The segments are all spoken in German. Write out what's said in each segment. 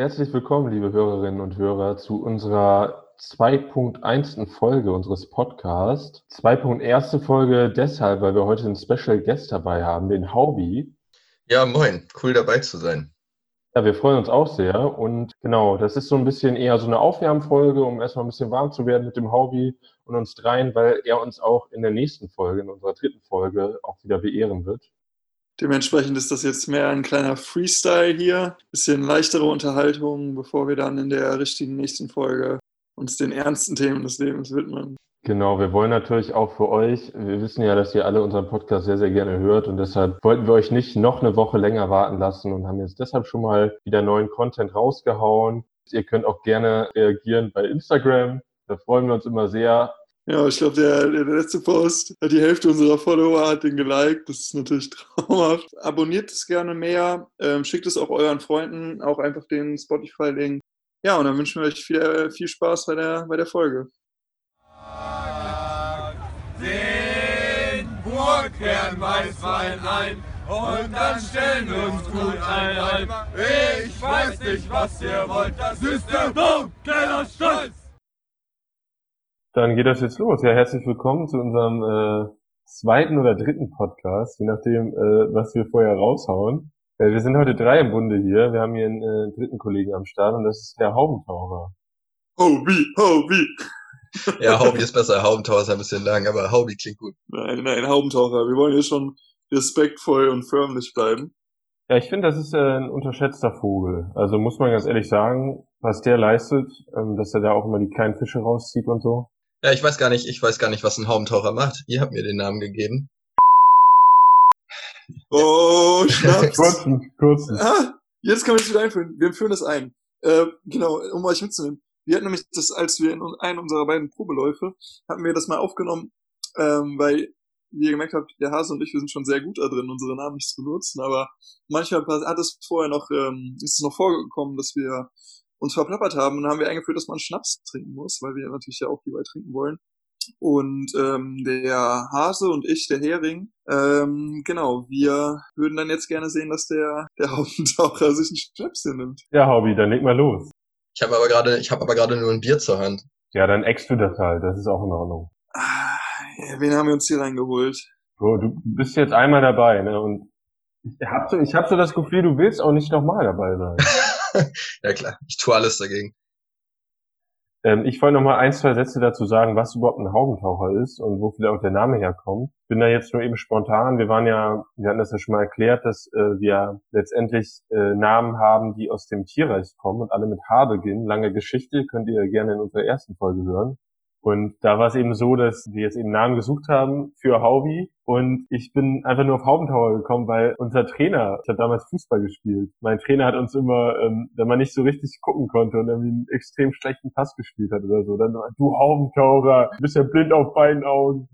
Herzlich willkommen, liebe Hörerinnen und Hörer, zu unserer 2.1. Folge unseres Podcasts. 2.1. Folge deshalb, weil wir heute einen Special Guest dabei haben, den Haubi. Ja, moin, cool dabei zu sein. Ja, wir freuen uns auch sehr. Und genau, das ist so ein bisschen eher so eine Aufwärmfolge, um erstmal ein bisschen warm zu werden mit dem Hobby und uns dreien, weil er uns auch in der nächsten Folge, in unserer dritten Folge, auch wieder beehren wird. Dementsprechend ist das jetzt mehr ein kleiner Freestyle hier. Bisschen leichtere Unterhaltung, bevor wir dann in der richtigen nächsten Folge uns den ernsten Themen des Lebens widmen. Genau, wir wollen natürlich auch für euch, wir wissen ja, dass ihr alle unseren Podcast sehr, sehr gerne hört und deshalb wollten wir euch nicht noch eine Woche länger warten lassen und haben jetzt deshalb schon mal wieder neuen Content rausgehauen. Ihr könnt auch gerne reagieren bei Instagram, da freuen wir uns immer sehr. Ja, ich glaube, der, der, letzte Post, die Hälfte unserer Follower hat den geliked. Das ist natürlich traumhaft. Abonniert es gerne mehr, ähm, schickt es auch euren Freunden, auch einfach den Spotify-Link. Ja, und dann wünschen wir euch viel, viel Spaß bei der, bei der Folge. den Burgherrn Weißwein ein und dann stellen wir uns gut ein. Ich weiß nicht, was ihr wollt, das ist der Burgkeller Stolz. Dann geht das jetzt los. Ja, herzlich willkommen zu unserem äh, zweiten oder dritten Podcast, je nachdem, äh, was wir vorher raushauen. Äh, wir sind heute drei im Bunde hier. Wir haben hier einen äh, dritten Kollegen am Start und das ist der Haubentaucher. Hobby, Hobby. Ja, Hobby ist besser. Haubentaucher ist ein bisschen lang, aber Hobby klingt gut. Nein, nein, Haubentaucher. Wir wollen hier schon respektvoll und förmlich bleiben. Ja, ich finde, das ist äh, ein unterschätzter Vogel. Also muss man ganz ehrlich sagen, was der leistet, ähm, dass er da auch immer die kleinen Fische rauszieht und so. Ja, ich weiß gar nicht, ich weiß gar nicht, was ein Haubentaucher macht. Ihr habt mir den Namen gegeben. Oh, Schnaps. kurzen, kurzen. Ah, jetzt kann man es wieder einführen. Wir führen das ein. Äh, genau, um euch mitzunehmen. Wir hatten nämlich das, als wir in einem unserer beiden Probeläufe, hatten wir das mal aufgenommen, ähm, weil, wie ihr gemerkt habt, der Hase und ich, wir sind schon sehr gut da drin, unsere Namen nicht zu benutzen, aber manchmal hat es vorher noch, ähm, ist es noch vorgekommen, dass wir uns verplappert haben und dann haben wir eingeführt, dass man Schnaps trinken muss, weil wir natürlich ja auch hierbei trinken wollen. Und ähm, der Hase und ich, der Hering, ähm, genau, wir würden dann jetzt gerne sehen, dass der, der Haupentaucher sich ein Schnäpschen nimmt. Ja, Hobby, dann leg mal los. Ich habe aber gerade, ich habe aber gerade nur ein Bier zur Hand. Ja, dann eckst du das halt, das ist auch in Ordnung. Ah, ja, wen haben wir uns hier reingeholt? Bro, du bist jetzt einmal dabei, ne? Und ich hab so, ich hab so das Gefühl, du willst auch nicht nochmal dabei sein. ja klar, ich tue alles dagegen. Ähm, ich wollte noch mal ein, zwei Sätze dazu sagen, was überhaupt ein Haubentaucher ist und wo vielleicht auch der Name herkommt. Bin da jetzt nur eben spontan. Wir waren ja, wir hatten das ja schon mal erklärt, dass äh, wir letztendlich äh, Namen haben, die aus dem Tierreich kommen und alle mit H beginnen. Lange Geschichte könnt ihr gerne in unserer ersten Folge hören. Und da war es eben so, dass wir jetzt eben Namen gesucht haben für Haubi. Und ich bin einfach nur auf Haubentauer gekommen, weil unser Trainer, ich habe damals Fußball gespielt. Mein Trainer hat uns immer, ähm, wenn man nicht so richtig gucken konnte und irgendwie einen extrem schlechten Pass gespielt hat oder so, dann du Haubentaucher, du bist ja blind auf beiden Augen.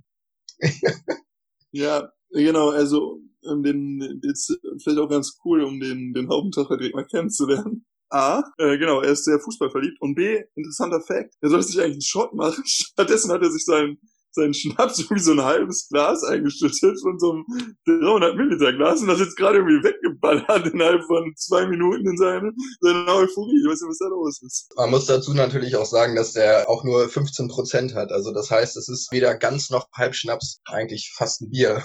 ja, genau, also um den, jetzt vielleicht auch ganz cool, um den, den Haubentaucher direkt mal kennenzulernen. A, äh, genau, er ist sehr fußballverliebt. Und B, interessanter Fact, er sollte sich eigentlich einen Shot machen. Stattdessen hat er sich seinen, seinen Schnaps wie so ein halbes Glas eingeschüttet von so einem 300 Milliliter Glas und das jetzt gerade irgendwie weggeballert innerhalb von zwei Minuten in seine, seine Euphorie. Ich weiß nicht, was da los ist. Man muss dazu natürlich auch sagen, dass der auch nur 15 Prozent hat. Also das heißt, es ist weder ganz noch halb Schnaps, eigentlich fast ein Bier.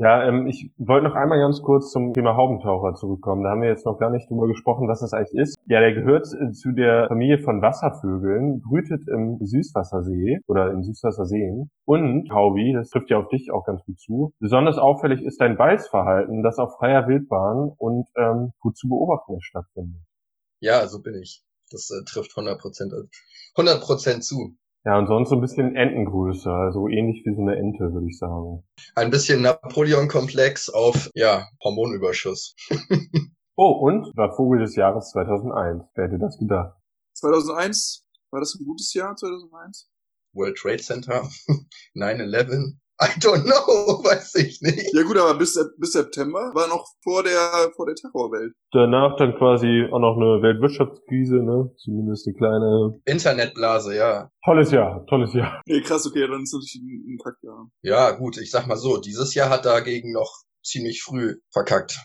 Ja, ähm, ich wollte noch einmal ganz kurz zum Thema Haubentaucher zurückkommen. Da haben wir jetzt noch gar nicht drüber gesprochen, was das eigentlich ist. Ja, der gehört äh, zu der Familie von Wasservögeln, brütet im Süßwassersee oder in Süßwasserseen. Und, Haubi, das trifft ja auf dich auch ganz gut zu, besonders auffällig ist dein Beißverhalten, das auf freier Wildbahn und ähm, gut zu beobachten stattfindet. Ja, so bin ich. Das äh, trifft 100 Prozent 100 Prozent zu. Ja, und sonst so ein bisschen Entengröße, also ähnlich wie so eine Ente, würde ich sagen. Ein bisschen Napoleon-Komplex auf, ja, Hormonüberschuss. oh, und war Vogel des Jahres 2001. Wer hätte das gedacht? 2001? War das ein gutes Jahr, 2001? World Trade Center, 9-11, I don't know, weiß ich nicht. Ja gut, aber bis, bis September war noch vor der, vor der Terrorwelt. Danach dann quasi auch noch eine Weltwirtschaftskrise, ne? Zumindest eine kleine. Internetblase, ja. Tolles Jahr, tolles Jahr. Nee, krass, okay, dann ist natürlich ein, ein Kackjahr. Ja, gut, ich sag mal so, dieses Jahr hat dagegen noch ziemlich früh verkackt.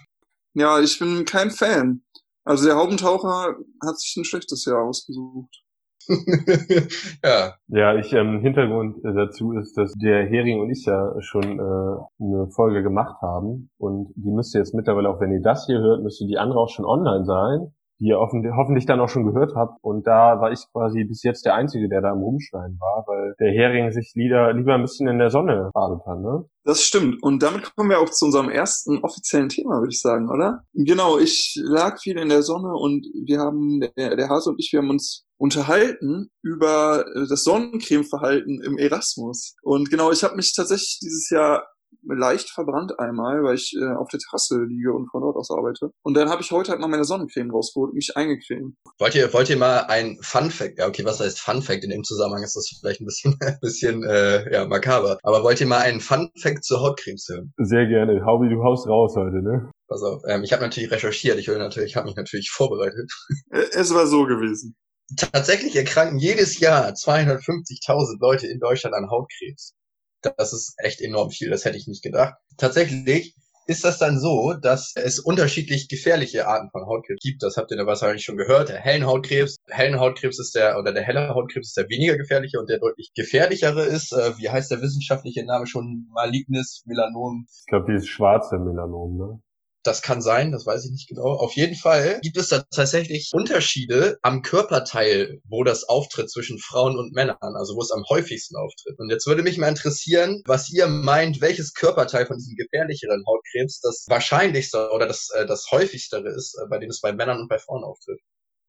Ja, ich bin kein Fan. Also der Haubentaucher hat sich ein schlechtes Jahr ausgesucht. ja. Ja, ich ähm, Hintergrund dazu ist, dass der Hering und ich ja schon äh, eine Folge gemacht haben und die müsste jetzt mittlerweile, auch wenn ihr das hier hört, müsste die andere auch schon online sein die ihr hoffentlich dann auch schon gehört habt. Und da war ich quasi bis jetzt der Einzige, der da im Rumschneiden war, weil der Hering sich lieber, lieber ein bisschen in der Sonne badet hat, ne? Das stimmt. Und damit kommen wir auch zu unserem ersten offiziellen Thema, würde ich sagen, oder? Genau, ich lag viel in der Sonne und wir haben, der, der Hase und ich, wir haben uns unterhalten über das Sonnencremeverhalten im Erasmus. Und genau, ich habe mich tatsächlich dieses Jahr leicht verbrannt einmal, weil ich äh, auf der Terrasse liege und von dort aus arbeite. Und dann habe ich heute halt mal meine Sonnencreme rausgeholt und mich eingecremt. Wollt ihr, wollt ihr mal ein Fun Fact, ja okay, was heißt Fun Fact? In dem Zusammenhang ist das vielleicht ein bisschen, ein bisschen äh, ja, makaber. Aber wollt ihr mal einen Fun Fact zur Hautcremes hören? Sehr gerne. Haubi, du haust raus heute, ne? Pass auf, ähm, ich habe natürlich recherchiert, ich will natürlich, ich habe mich natürlich vorbereitet. Äh, es war so gewesen. Tatsächlich erkranken jedes Jahr 250.000 Leute in Deutschland an Hautkrebs. Das ist echt enorm viel, das hätte ich nicht gedacht. Tatsächlich ist das dann so, dass es unterschiedlich gefährliche Arten von Hautkrebs gibt. Das habt ihr da wahrscheinlich schon gehört. Der hellen Hautkrebs, hellen Hautkrebs ist der, oder der helle Hautkrebs ist der weniger gefährliche und der deutlich gefährlichere ist, äh, wie heißt der wissenschaftliche Name schon? Malignes Melanom. Ich glaube, dieses schwarze Melanom, ne? Das kann sein, das weiß ich nicht genau. Auf jeden Fall gibt es da tatsächlich Unterschiede am Körperteil, wo das auftritt zwischen Frauen und Männern, also wo es am häufigsten auftritt. Und jetzt würde mich mal interessieren, was ihr meint, welches Körperteil von diesem gefährlicheren Hautkrebs das wahrscheinlichste oder das, äh, das häufigste ist, äh, bei dem es bei Männern und bei Frauen auftritt.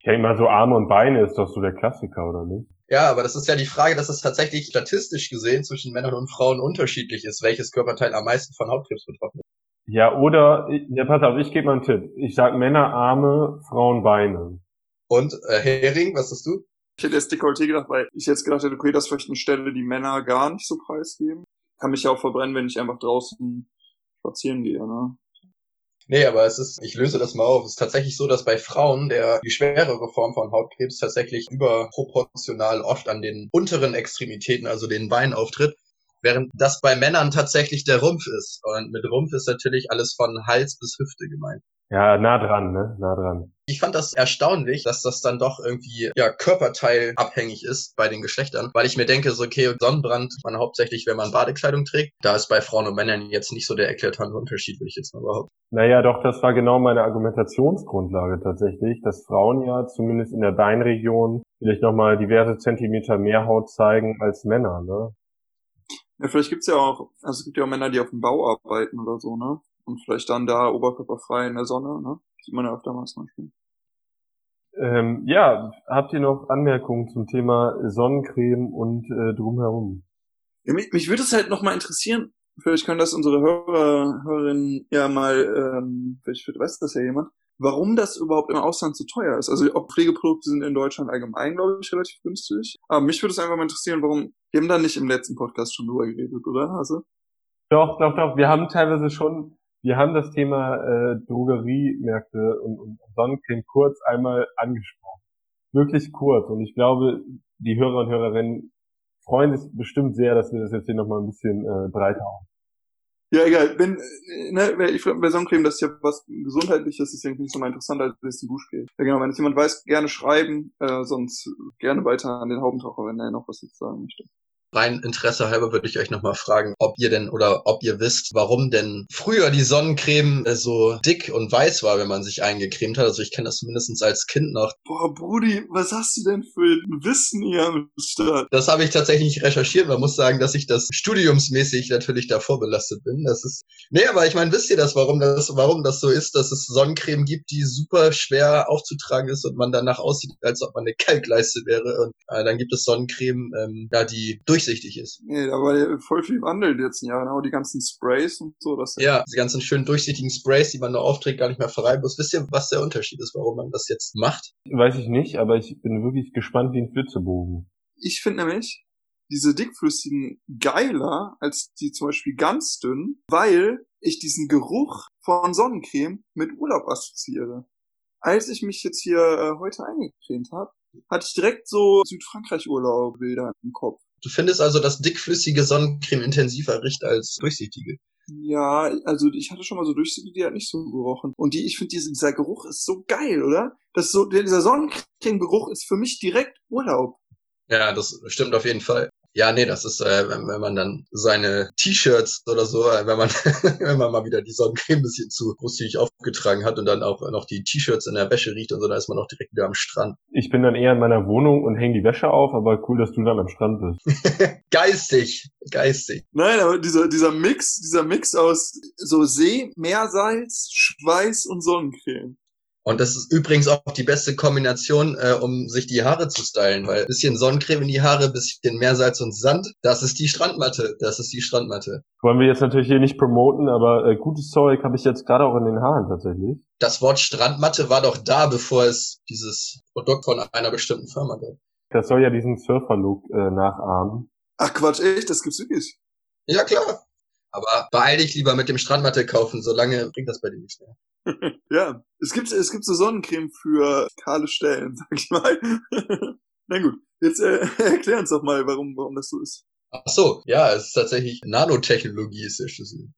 Ja, immer so Arme und Beine ist doch so der Klassiker, oder nicht? Ja, aber das ist ja die Frage, dass es tatsächlich statistisch gesehen zwischen Männern und Frauen unterschiedlich ist, welches Körperteil am meisten von Hautkrebs betroffen ist. Ja, oder, ja, pass auf, ich gebe mal einen Tipp. Ich sag Männer Arme, Frauen Beine. Und äh, Hering, was hast du? Ich hätte jetzt Dekolleté gedacht, weil ich jetzt gedacht hätte, okay, das ist vielleicht eine Stelle, die Männer gar nicht so preisgeben. Kann mich ja auch verbrennen, wenn ich einfach draußen spazieren gehe, ne? Nee, aber es ist, ich löse das mal auf. Es ist tatsächlich so, dass bei Frauen der die schwerere Form von Hautkrebs tatsächlich überproportional oft an den unteren Extremitäten, also den Beinen auftritt während das bei Männern tatsächlich der Rumpf ist. Und mit Rumpf ist natürlich alles von Hals bis Hüfte gemeint. Ja, nah dran, ne? Nah dran. Ich fand das erstaunlich, dass das dann doch irgendwie ja körperteilabhängig ist bei den Geschlechtern, weil ich mir denke, so okay, Sonnenbrand man hauptsächlich, wenn man Badekleidung trägt. Da ist bei Frauen und Männern jetzt nicht so der eklatante Unterschied, würde ich jetzt mal behaupten. Naja, doch, das war genau meine Argumentationsgrundlage tatsächlich, dass Frauen ja zumindest in der Beinregion vielleicht nochmal diverse Zentimeter mehr Haut zeigen als Männer, ne? Ja, vielleicht gibt's ja auch, also es gibt ja auch Männer, die auf dem Bau arbeiten oder so, ne? Und vielleicht dann da oberkörperfrei in der Sonne, ne? Sieht man ja öfter mal zum Beispiel. Ähm, ja, habt ihr noch Anmerkungen zum Thema Sonnencreme und äh, drumherum? Ja, mich, mich würde es halt noch mal interessieren, vielleicht können das unsere Hörer, Hörerinnen ja mal, ähm, vielleicht weiß das ja jemand, warum das überhaupt im Ausland so teuer ist. Also auch Pflegeprodukte sind in Deutschland allgemein, glaube ich, relativ günstig. Aber mich würde es einfach mal interessieren, warum, wir haben da nicht im letzten Podcast schon drüber geredet, oder Hase? Doch, doch, doch. Wir haben teilweise schon, wir haben das Thema äh, Drogeriemärkte und, und Sonnencreme kurz einmal angesprochen. Wirklich kurz. Und ich glaube, die Hörer und Hörerinnen freuen sich bestimmt sehr, dass wir das jetzt hier nochmal ein bisschen äh, breiter haben. Ja, egal. Wenn, ne, ich bei Sonnencreme, das ist ja was Gesundheitliches, ist irgendwie nicht so mal interessant, als wenn es die Dusch geht. Ja, genau. Wenn es jemand weiß, gerne schreiben, äh, sonst gerne weiter an den Haubentaucher, wenn er noch was jetzt sagen möchte rein Interesse halber würde ich euch nochmal fragen, ob ihr denn oder ob ihr wisst, warum denn früher die Sonnencreme äh, so dick und weiß war, wenn man sich eingecremt hat. Also ich kenne das zumindest als Kind noch. Boah, Brudi, was hast du denn für ein Wissen hier am Start? Das habe ich tatsächlich recherchiert. Man muss sagen, dass ich das studiumsmäßig natürlich davor belastet bin. Das ist. Nee, aber ich meine, wisst ihr das, warum das, warum das so ist, dass es Sonnencreme gibt, die super schwer aufzutragen ist und man danach aussieht, als ob man eine Kalkleiste wäre. Und äh, dann gibt es Sonnencreme, ähm, ja, die durch durchsichtig ist. Nee, da war ja voll viel Wandel in den letzten Jahren, auch die ganzen Sprays und so. Das ja, die ganzen schönen durchsichtigen Sprays, die man nur aufträgt, gar nicht mehr verreiben muss. Wisst ihr, was der Unterschied ist, warum man das jetzt macht? Weiß ich nicht, aber ich bin wirklich gespannt wie ein Flitzebogen. Ich finde nämlich, diese dickflüssigen geiler als die zum Beispiel ganz dünn, weil ich diesen Geruch von Sonnencreme mit Urlaub assoziiere. Als ich mich jetzt hier äh, heute eingecremt habe, hatte ich direkt so Südfrankreich-Urlaub-Bilder im Kopf. Du findest also, dass dickflüssige Sonnencreme intensiver riecht als durchsichtige? Ja, also ich hatte schon mal so durchsichtige, die hat nicht so gerochen. Und die, ich finde, dieser Geruch ist so geil, oder? Das so, dieser Sonnencreme-Geruch ist für mich direkt Urlaub. Ja, das stimmt auf jeden Fall. Ja, nee, das ist, äh, wenn, wenn man dann seine T-Shirts oder so, äh, wenn man wenn man mal wieder die Sonnencreme ein bisschen zu großzügig aufgetragen hat und dann auch noch die T-Shirts in der Wäsche riecht und so, dann ist man auch direkt wieder am Strand. Ich bin dann eher in meiner Wohnung und hänge die Wäsche auf, aber cool, dass du dann am Strand bist. geistig, geistig. Nein, aber dieser, dieser Mix, dieser Mix aus so See, Meersalz, Schweiß und Sonnencreme. Und das ist übrigens auch die beste Kombination, äh, um sich die Haare zu stylen, weil bisschen Sonnencreme in die Haare, bisschen Meersalz und Sand, das ist die Strandmatte, das ist die Strandmatte. Wollen wir jetzt natürlich hier nicht promoten, aber äh, gutes Zeug habe ich jetzt gerade auch in den Haaren tatsächlich. Das Wort Strandmatte war doch da, bevor es dieses Produkt von einer bestimmten Firma gab. Das soll ja diesen Surfer-Look äh, nachahmen. Ach Quatsch, echt? Das gibt's wirklich? Ja, klar. Aber beeil dich lieber mit dem Strandmatte kaufen, solange bringt das bei dir nichts mehr. ja, es gibt, es gibt so Sonnencreme für kahle Stellen, sag ich mal. Na gut, jetzt äh, erklär uns doch mal, warum, warum das so ist. Ach so, ja, es ist tatsächlich Nanotechnologie ist der Schlüssel.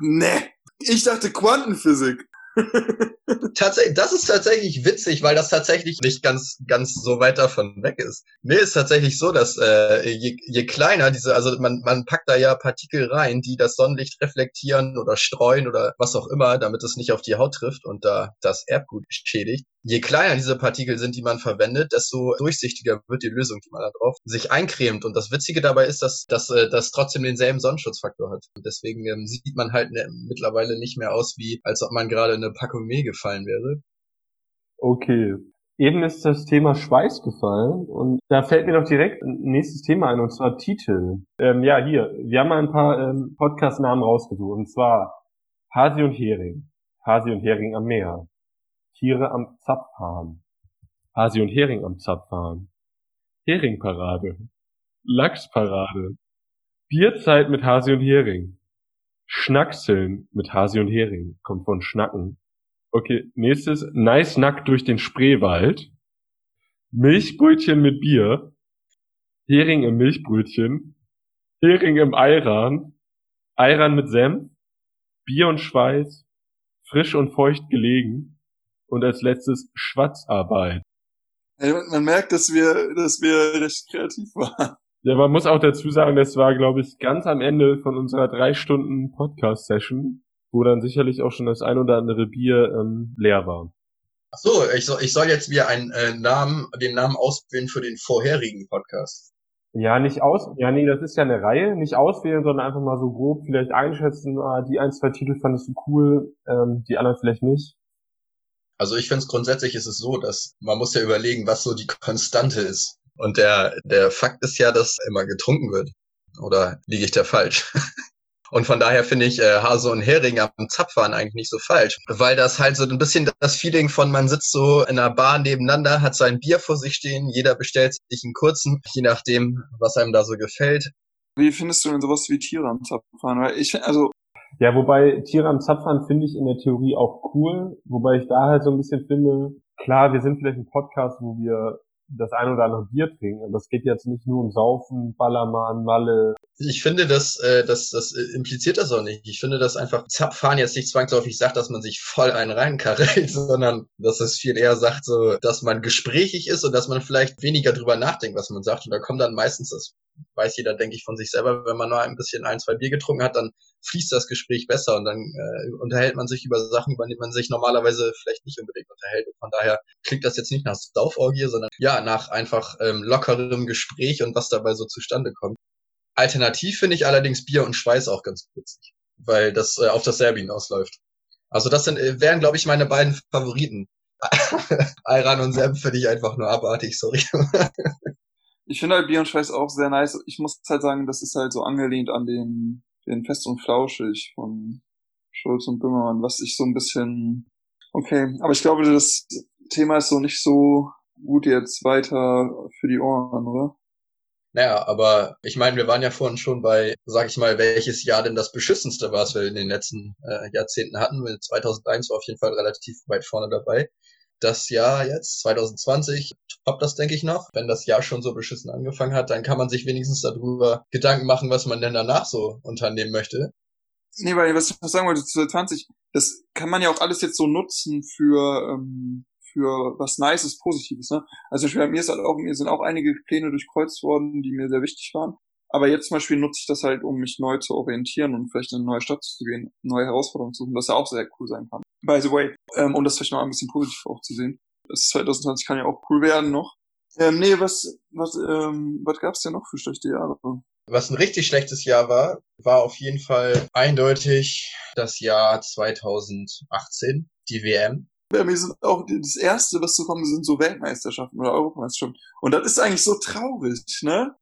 Nee, ich dachte Quantenphysik. tatsächlich, das ist tatsächlich witzig, weil das tatsächlich nicht ganz, ganz so weit davon weg ist. Nee, ist tatsächlich so, dass äh, je, je kleiner diese, also man, man packt da ja Partikel rein, die das Sonnenlicht reflektieren oder streuen oder was auch immer, damit es nicht auf die Haut trifft und da das Erbgut schädigt je kleiner diese Partikel sind, die man verwendet, desto durchsichtiger wird die Lösung, die man da drauf sich eincremt. Und das Witzige dabei ist, dass, dass äh, das trotzdem denselben Sonnenschutzfaktor hat. Und deswegen ähm, sieht man halt ne, mittlerweile nicht mehr aus, wie als ob man gerade eine Packung Mehl gefallen wäre. Okay. Eben ist das Thema Schweiß gefallen und da fällt mir doch direkt ein nächstes Thema ein und zwar Titel. Ähm, ja, hier, wir haben mal ein paar ähm, Podcast-Namen rausgesucht und zwar Hasi und Hering. Hasi und Hering am Meer. Tiere am Zapfhahn. Hasi und Hering am Zapfhahn. Heringparade. Lachsparade. Bierzeit mit Hasi und Hering. Schnackseln mit Hasi und Hering. Kommt von Schnacken. Okay, nächstes. Nice Nack durch den Spreewald. Milchbrötchen mit Bier. Hering im Milchbrötchen. Hering im Eiran. Eiran mit Senf. Bier und Schweiß. Frisch und feucht gelegen. Und als letztes Schwatzarbeit. Man merkt, dass wir, dass wir recht kreativ waren. Ja, man muss auch dazu sagen, das war, glaube ich, ganz am Ende von unserer drei Stunden Podcast-Session, wo dann sicherlich auch schon das ein oder andere Bier ähm, leer war. Ach so, ich soll, ich soll jetzt wieder einen äh, Namen, den Namen auswählen für den vorherigen Podcast. Ja, nicht aus, ja, nee, das ist ja eine Reihe, nicht auswählen, sondern einfach mal so grob vielleicht einschätzen, ah, die ein, zwei Titel fandest du cool, ähm, die anderen vielleicht nicht. Also ich finde es grundsätzlich ist es so, dass man muss ja überlegen, was so die Konstante ist. Und der, der Fakt ist ja, dass immer getrunken wird. Oder liege ich da falsch? Und von daher finde ich äh, Hase und Hering am Zapfhahn eigentlich nicht so falsch, weil das halt so ein bisschen das Feeling von man sitzt so in einer Bar nebeneinander, hat sein Bier vor sich stehen, jeder bestellt sich einen kurzen, je nachdem, was einem da so gefällt. Wie findest du denn sowas wie Tiere am Zapfhahn? Weil ich, also ja, wobei Tiere am Zapfhahn finde ich in der Theorie auch cool, wobei ich da halt so ein bisschen finde, klar, wir sind vielleicht ein Podcast, wo wir das ein oder andere Bier trinken, aber es geht jetzt nicht nur um Saufen, Ballermann, Malle. Ich finde, das, äh, das, das impliziert das auch nicht. Ich finde, dass einfach Zapfhahn jetzt nicht zwangsläufig sagt, dass man sich voll einen reinkarrelt, sondern dass es viel eher sagt, so, dass man gesprächig ist und dass man vielleicht weniger drüber nachdenkt, was man sagt. Und da kommt dann meistens das weiß jeder, denke ich, von sich selber, wenn man nur ein bisschen ein, zwei Bier getrunken hat, dann fließt das Gespräch besser und dann äh, unterhält man sich über Sachen, über die man sich normalerweise vielleicht nicht unbedingt unterhält. von daher klingt das jetzt nicht nach Sauforgie, sondern ja, nach einfach ähm, lockerem Gespräch und was dabei so zustande kommt. Alternativ finde ich allerdings Bier und Schweiß auch ganz witzig, weil das äh, auf das Serbien ausläuft. Also das sind, äh, wären, glaube ich, meine beiden Favoriten. Ayran und Serb finde ich einfach nur abartig, sorry. Ich finde halt Bier und Schweiß auch sehr nice. Ich muss halt sagen, das ist halt so angelehnt an den, den Fest und Flauschig von Schulz und Böhmermann, was ich so ein bisschen, okay, aber ich glaube, das Thema ist so nicht so gut jetzt weiter für die Ohren, oder? Naja, aber ich meine, wir waren ja vorhin schon bei, sag ich mal, welches Jahr denn das beschissenste war, was wir in den letzten äh, Jahrzehnten hatten. 2001 war auf jeden Fall relativ weit vorne dabei das Jahr jetzt, 2020, top das denke ich noch. Wenn das Jahr schon so beschissen angefangen hat, dann kann man sich wenigstens darüber Gedanken machen, was man denn danach so unternehmen möchte. Nee, weil was ich noch sagen wollte, 2020, das kann man ja auch alles jetzt so nutzen für, ähm, für was Nices, Positives, ne? Also Beispiel, mir ist halt auch, mir sind auch einige Pläne durchkreuzt worden, die mir sehr wichtig waren. Aber jetzt zum Beispiel nutze ich das halt, um mich neu zu orientieren und vielleicht in eine neue Stadt zu gehen, neue Herausforderungen zu suchen, was ja auch sehr cool sein kann. By the way, ähm, um das vielleicht noch ein bisschen positiv auch zu sehen. Das 2020 kann ja auch cool werden noch. Ähm, nee, was, was, ähm, was gab's denn noch für schlechte Jahre? Was ein richtig schlechtes Jahr war, war auf jeden Fall eindeutig das Jahr 2018, die WM. Ja, wir sind auch das erste, was zu kommen, sind so Weltmeisterschaften oder Europameisterschaften. Und das ist eigentlich so traurig, ne?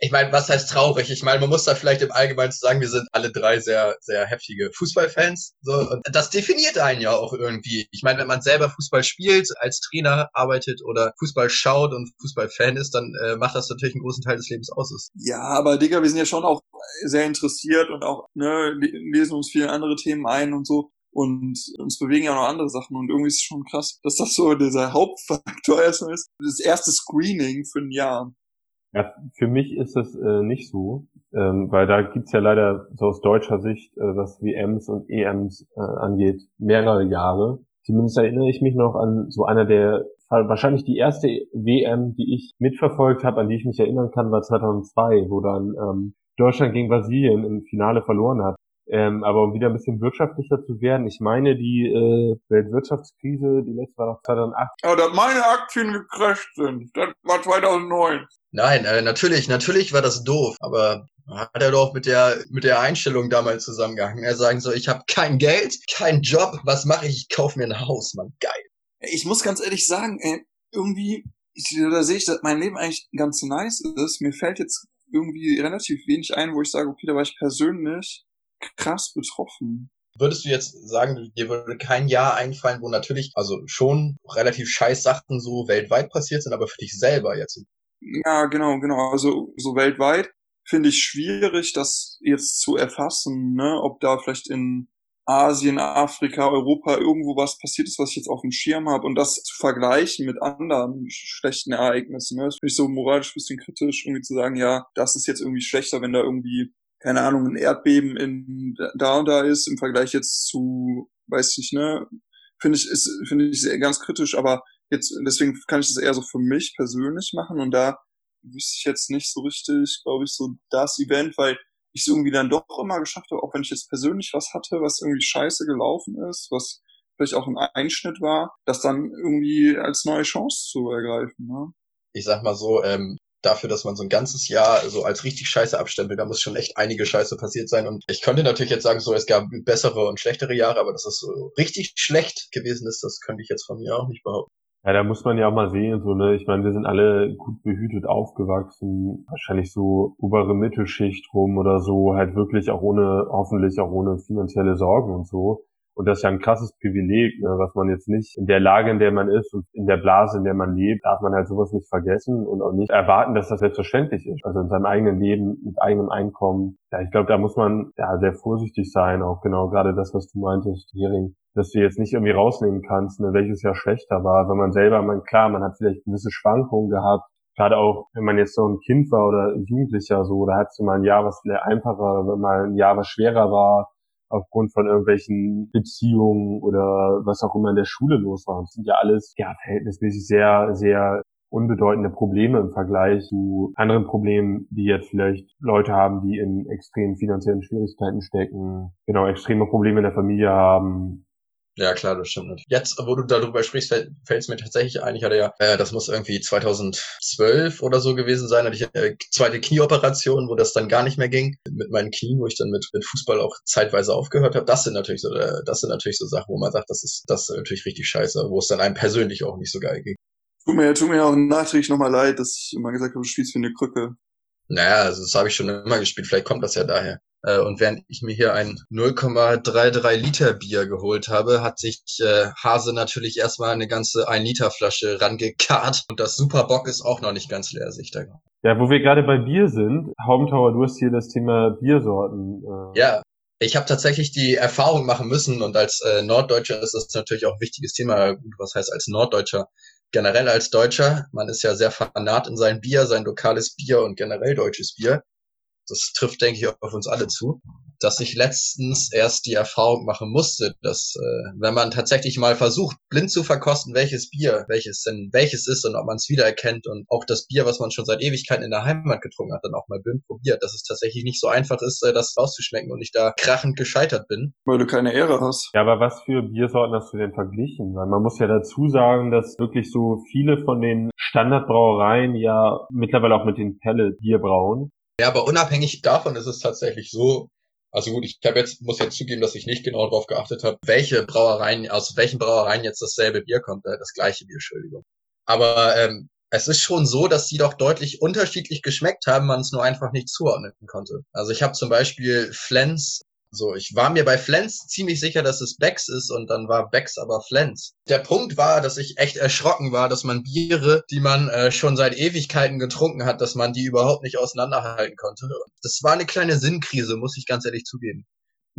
Ich meine, was heißt traurig? Ich meine, man muss da vielleicht im Allgemeinen sagen, wir sind alle drei sehr, sehr heftige Fußballfans. So, und das definiert einen ja auch irgendwie. Ich meine, wenn man selber Fußball spielt, als Trainer arbeitet oder Fußball schaut und Fußballfan ist, dann äh, macht das natürlich einen großen Teil des Lebens aus. Ja, aber Digga, wir sind ja schon auch sehr interessiert und auch, ne, lesen uns viele andere Themen ein und so und uns bewegen ja noch andere Sachen und irgendwie ist es schon krass, dass das so dieser Hauptfaktor erstmal ist. Das erste Screening für ein Jahr. Ja, für mich ist es äh, nicht so, ähm, weil da gibt's ja leider so aus deutscher Sicht, äh, was WMs und EMs äh, angeht, mehrere Jahre. Zumindest erinnere ich mich noch an so einer der, wahrscheinlich die erste WM, die ich mitverfolgt habe, an die ich mich erinnern kann, war 2002, wo dann ähm, Deutschland gegen Brasilien im Finale verloren hat. Ähm, aber um wieder ein bisschen wirtschaftlicher zu werden, ich meine, die äh, Weltwirtschaftskrise, die letzte war doch 2008. Aber dass meine Aktien gecrasht sind, das war 2009. Nein, äh, natürlich, natürlich war das doof, aber hat er doch mit der mit der Einstellung damals zusammengehangen. Er sagen so, ich habe kein Geld, kein Job, was mache ich? Ich kaufe mir ein Haus, Mann, geil. Ich muss ganz ehrlich sagen, ey, irgendwie ich, da sehe ich, dass mein Leben eigentlich ganz nice ist. Mir fällt jetzt irgendwie relativ wenig ein, wo ich sage, okay, da war ich persönlich krass betroffen. Würdest du jetzt sagen, dir würde kein Jahr einfallen, wo natürlich, also schon relativ scheiß Sachen so weltweit passiert sind, aber für dich selber jetzt? Ja, genau, genau. Also so weltweit finde ich schwierig, das jetzt zu erfassen, ne? ob da vielleicht in Asien, Afrika, Europa irgendwo was passiert ist, was ich jetzt auf dem Schirm habe und das zu vergleichen mit anderen schlechten Ereignissen. Ne? Das finde ich so moralisch ein bisschen kritisch, irgendwie zu sagen, ja, das ist jetzt irgendwie schlechter, wenn da irgendwie keine Ahnung, ein Erdbeben in da und da ist im Vergleich jetzt zu, weiß ich, ne, finde ich, ist, finde ich sehr, ganz kritisch, aber jetzt, deswegen kann ich das eher so für mich persönlich machen und da wüsste ich jetzt nicht so richtig, glaube ich, so das Event, weil ich es irgendwie dann doch immer geschafft habe, auch wenn ich jetzt persönlich was hatte, was irgendwie scheiße gelaufen ist, was vielleicht auch ein Einschnitt war, das dann irgendwie als neue Chance zu ergreifen. Ne? Ich sag mal so, ähm, dafür, dass man so ein ganzes Jahr so als richtig scheiße abstempelt, da muss schon echt einige Scheiße passiert sein. Und ich könnte natürlich jetzt sagen, so es gab bessere und schlechtere Jahre, aber dass es so richtig schlecht gewesen ist, das könnte ich jetzt von mir auch nicht behaupten. Ja, da muss man ja auch mal sehen, so, ne, ich meine, wir sind alle gut behütet aufgewachsen, wahrscheinlich so obere Mittelschicht rum oder so, halt wirklich auch ohne, hoffentlich auch ohne finanzielle Sorgen und so. Und das ist ja ein krasses Privileg, ne, was man jetzt nicht in der Lage, in der man ist und in der Blase, in der man lebt, darf man halt sowas nicht vergessen und auch nicht erwarten, dass das selbstverständlich ist. Also in seinem eigenen Leben, mit eigenem Einkommen. Ja, ich glaube, da muss man ja sehr vorsichtig sein, auch genau gerade das, was du meintest, Hering, dass du jetzt nicht irgendwie rausnehmen kannst, ne, welches Jahr schlechter war, wenn man selber, man klar, man hat vielleicht gewisse Schwankungen gehabt, gerade auch, wenn man jetzt so ein Kind war oder Jugendlicher so, da hattest du mal ein Jahr, was vielleicht einfacher, mal ein Jahr, was schwerer war, aufgrund von irgendwelchen Beziehungen oder was auch immer in der Schule los war. Das sind ja alles ja verhältnismäßig sehr, sehr unbedeutende Probleme im Vergleich zu anderen Problemen, die jetzt vielleicht Leute haben, die in extremen finanziellen Schwierigkeiten stecken, genau, extreme Probleme in der Familie haben, ja, klar, das stimmt. Jetzt, wo du darüber sprichst, fällt es mir tatsächlich ein, ich hatte ja, äh, das muss irgendwie 2012 oder so gewesen sein, hatte ich eine zweite Knieoperation, wo das dann gar nicht mehr ging mit meinen Knien, wo ich dann mit, mit Fußball auch zeitweise aufgehört habe. Das sind natürlich so, äh, das sind natürlich so Sachen, wo man sagt, das ist, das ist natürlich richtig scheiße, wo es dann einem persönlich auch nicht so geil ging. Tut mir, tut mir auch nachträglich nochmal leid, dass ich immer gesagt habe, du spielst wie eine Krücke. Naja, also das habe ich schon immer gespielt, vielleicht kommt das ja daher. Äh, und während ich mir hier ein 0,33 Liter Bier geholt habe, hat sich äh, Hase natürlich erstmal eine ganze 1 Liter Flasche rangekarrt. Und das Superbock ist auch noch nicht ganz leer, sich da. Ja, wo wir gerade bei Bier sind, Haumtower, du hast hier das Thema Biersorten. Äh. Ja, ich habe tatsächlich die Erfahrung machen müssen und als äh, Norddeutscher ist das natürlich auch ein wichtiges Thema. Gut, was heißt als Norddeutscher? Generell als Deutscher, man ist ja sehr fanat in sein Bier, sein lokales Bier und generell deutsches Bier. Das trifft, denke ich, auf uns alle zu. dass ich letztens erst die Erfahrung machen musste, dass äh, wenn man tatsächlich mal versucht, blind zu verkosten, welches Bier, welches denn welches ist und ob man es wiedererkennt und auch das Bier, was man schon seit Ewigkeiten in der Heimat getrunken hat, dann auch mal blind probiert, dass es tatsächlich nicht so einfach ist, äh, das rauszuschmecken und ich da krachend gescheitert bin. Weil du keine Ehre hast. Ja, aber was für Biersorten hast du denn verglichen? Weil man muss ja dazu sagen, dass wirklich so viele von den Standardbrauereien ja mittlerweile auch mit den Pelle Bier brauen. Ja, aber unabhängig davon ist es tatsächlich so, also gut, ich hab jetzt, muss jetzt zugeben, dass ich nicht genau darauf geachtet habe, welche Brauereien, aus welchen Brauereien jetzt dasselbe Bier kommt, äh, das gleiche Bier, Entschuldigung. Aber ähm, es ist schon so, dass die doch deutlich unterschiedlich geschmeckt haben, man es nur einfach nicht zuordnen konnte. Also ich habe zum Beispiel Flens so, ich war mir bei Flens ziemlich sicher, dass es Becks ist und dann war Becks aber Flens. Der Punkt war, dass ich echt erschrocken war, dass man Biere, die man äh, schon seit Ewigkeiten getrunken hat, dass man die überhaupt nicht auseinanderhalten konnte. Das war eine kleine Sinnkrise, muss ich ganz ehrlich zugeben.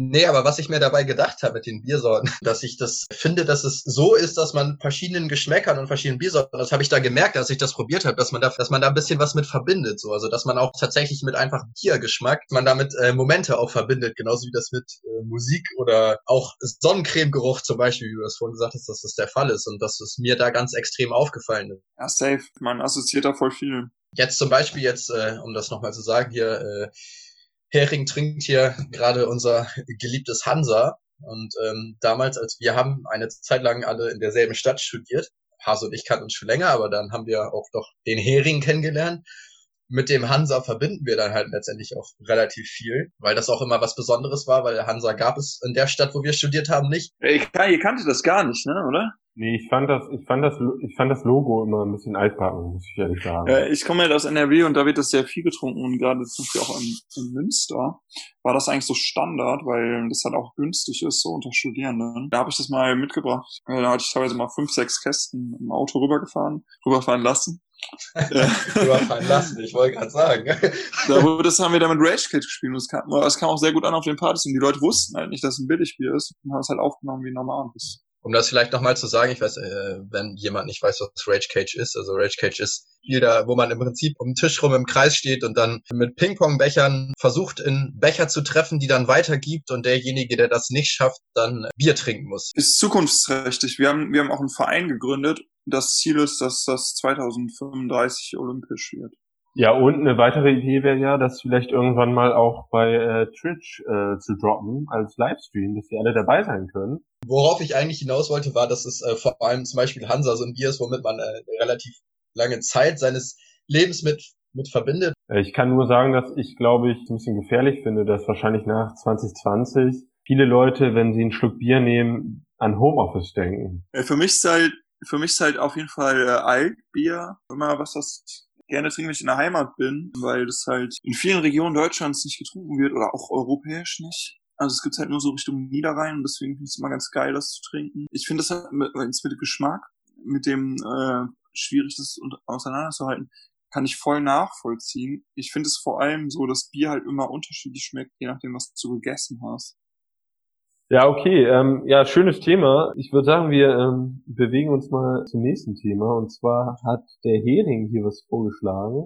Nee, aber was ich mir dabei gedacht habe mit den Biersorten, dass ich das finde, dass es so ist, dass man verschiedenen Geschmäckern und verschiedenen Biersorten, das habe ich da gemerkt, als ich das probiert habe, dass man da, dass man da ein bisschen was mit verbindet, so, also dass man auch tatsächlich mit einfach Biergeschmack, man damit äh, Momente auch verbindet, genauso wie das mit äh, Musik oder auch Sonnencremegeruch zum Beispiel, wie du das vorhin gesagt hast, dass das der Fall ist und dass es mir da ganz extrem aufgefallen ist. Ja, safe. Man assoziiert da voll viel. Jetzt zum Beispiel jetzt, äh, um das nochmal zu sagen hier. Äh, Hering trinkt hier gerade unser geliebtes Hansa. Und ähm, damals, als wir haben eine Zeit lang alle in derselben Stadt studiert, Hase und ich kannten uns schon länger, aber dann haben wir auch doch den Hering kennengelernt. Mit dem Hansa verbinden wir dann halt letztendlich auch relativ viel, weil das auch immer was Besonderes war, weil Hansa gab es in der Stadt, wo wir studiert haben, nicht. Ich, ihr kannte das gar nicht, ne, oder? Nee, ich fand das, ich fand das, ich fand das Logo immer ein bisschen altbacken, muss ich ehrlich sagen. Ja, ich komme halt aus NRW und da wird das sehr viel getrunken und gerade zum Beispiel auch in, in Münster war das eigentlich so Standard, weil das halt auch günstig ist, so unter Studierenden. Da habe ich das mal mitgebracht. Da hatte ich teilweise mal fünf, sechs Kästen im Auto rübergefahren, rüberfahren lassen. rüberfahren lassen, ich wollte gerade sagen. das haben wir dann mit Rage Cage gespielt und es kam, kam auch sehr gut an auf den Partys und die Leute wussten halt nicht, dass es ein Billigbier ist und haben es halt aufgenommen wie normal und das um das vielleicht nochmal zu sagen, ich weiß, äh, wenn jemand nicht weiß, was Rage Cage ist, also Rage Cage ist Spiel da, wo man im Prinzip um den Tisch rum im Kreis steht und dann mit Ping-Pong-Bechern versucht, in Becher zu treffen, die dann weitergibt und derjenige, der das nicht schafft, dann Bier trinken muss. Ist zukunftsträchtig. Wir haben, wir haben auch einen Verein gegründet. Das Ziel ist, dass das 2035 olympisch wird. Ja, und eine weitere Idee wäre ja, das vielleicht irgendwann mal auch bei äh, Twitch äh, zu droppen als Livestream, dass die alle dabei sein können. Worauf ich eigentlich hinaus wollte, war, dass es äh, vor allem zum Beispiel Hansa so ein Bier ist, womit man äh, relativ lange Zeit seines Lebens mit, mit verbindet. Äh, ich kann nur sagen, dass ich, glaube ich, ein bisschen gefährlich finde, dass wahrscheinlich nach 2020 viele Leute, wenn sie einen Schluck Bier nehmen, an Homeoffice denken. Für mich ist halt, für mich ist halt auf jeden Fall äh, Altbier immer was, das gerne trinke, wenn ich in der Heimat bin, weil das halt in vielen Regionen Deutschlands nicht getrunken wird oder auch europäisch nicht. Also es gibt halt nur so Richtung Niederrhein und deswegen finde ich es immer ganz geil, das zu trinken. Ich finde das halt mit, mit Geschmack, mit dem äh, schwierig das auseinanderzuhalten, kann ich voll nachvollziehen. Ich finde es vor allem so, dass Bier halt immer unterschiedlich schmeckt, je nachdem, was du gegessen hast. Ja, okay. Ähm, ja, schönes Thema. Ich würde sagen, wir ähm, bewegen uns mal zum nächsten Thema. Und zwar hat der Hering hier was vorgeschlagen.